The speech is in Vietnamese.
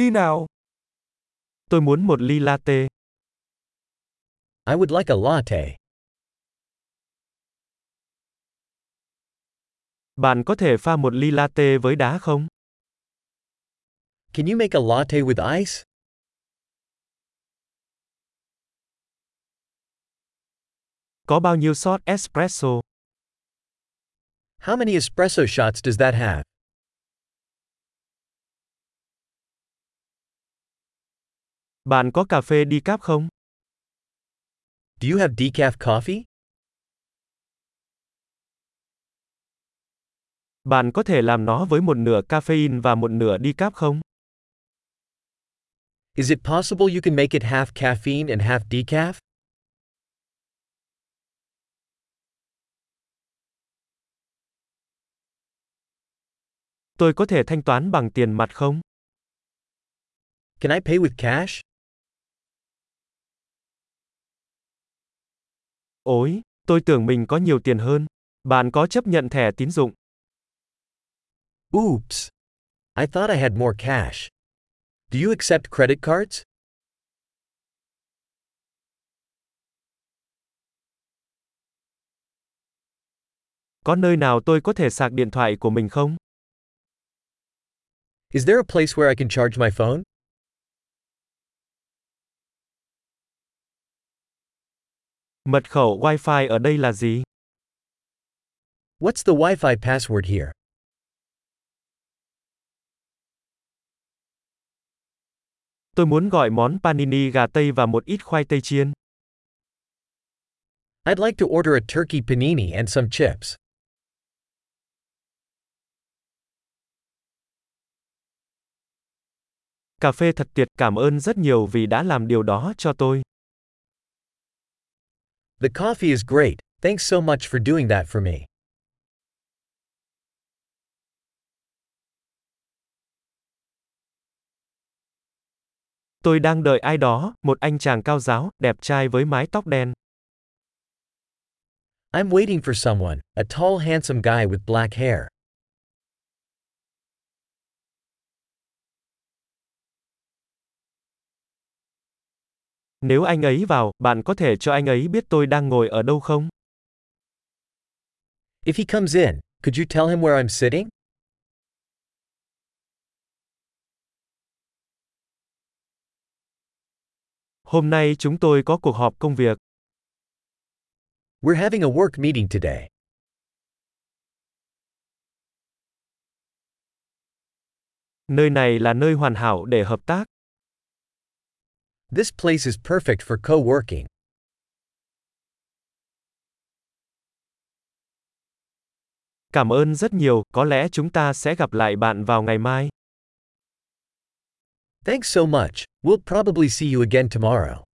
Đi nào. Tôi muốn một ly latte. I would like a latte. Bạn có thể pha một ly latte với đá không? Can you make a latte with ice? Có bao nhiêu shot espresso? How many espresso shots does that have? Bạn có cà phê decaf không? Do you have decaf coffee? Bạn có thể làm nó với một nửa caffeine và một nửa decaf không? Is it possible you can make it half caffeine and half decaf? Tôi có thể thanh toán bằng tiền mặt không? Can I pay with cash? Ôi, tôi tưởng mình có nhiều tiền hơn. Bạn có chấp nhận thẻ tín dụng? Oops. I thought I had more cash. Do you accept credit cards? Có nơi nào tôi có thể sạc điện thoại của mình không? Is there a place where I can charge my phone? Mật khẩu Wi-Fi ở đây là gì? What's the Wi-Fi password here? Tôi muốn gọi món panini gà tây và một ít khoai tây chiên. I'd like to order a turkey panini and some chips. Cà phê thật tuyệt, cảm ơn rất nhiều vì đã làm điều đó cho tôi. The coffee is great, thanks so much for doing that for me. Tôi đang đợi ai đó, một anh chàng cao giáo, đẹp trai với mái tóc đen. I'm waiting for someone, a tall handsome guy with black hair. Nếu anh ấy vào, bạn có thể cho anh ấy biết tôi đang ngồi ở đâu không? If he comes in, could you tell him where I'm sitting? Hôm nay chúng tôi có cuộc họp công việc. We're having a work meeting today. Nơi này là nơi hoàn hảo để hợp tác. This place is perfect for co-working. Cảm ơn rất nhiều, có lẽ chúng ta sẽ gặp lại bạn vào ngày mai. Thanks so much. We'll probably see you again tomorrow.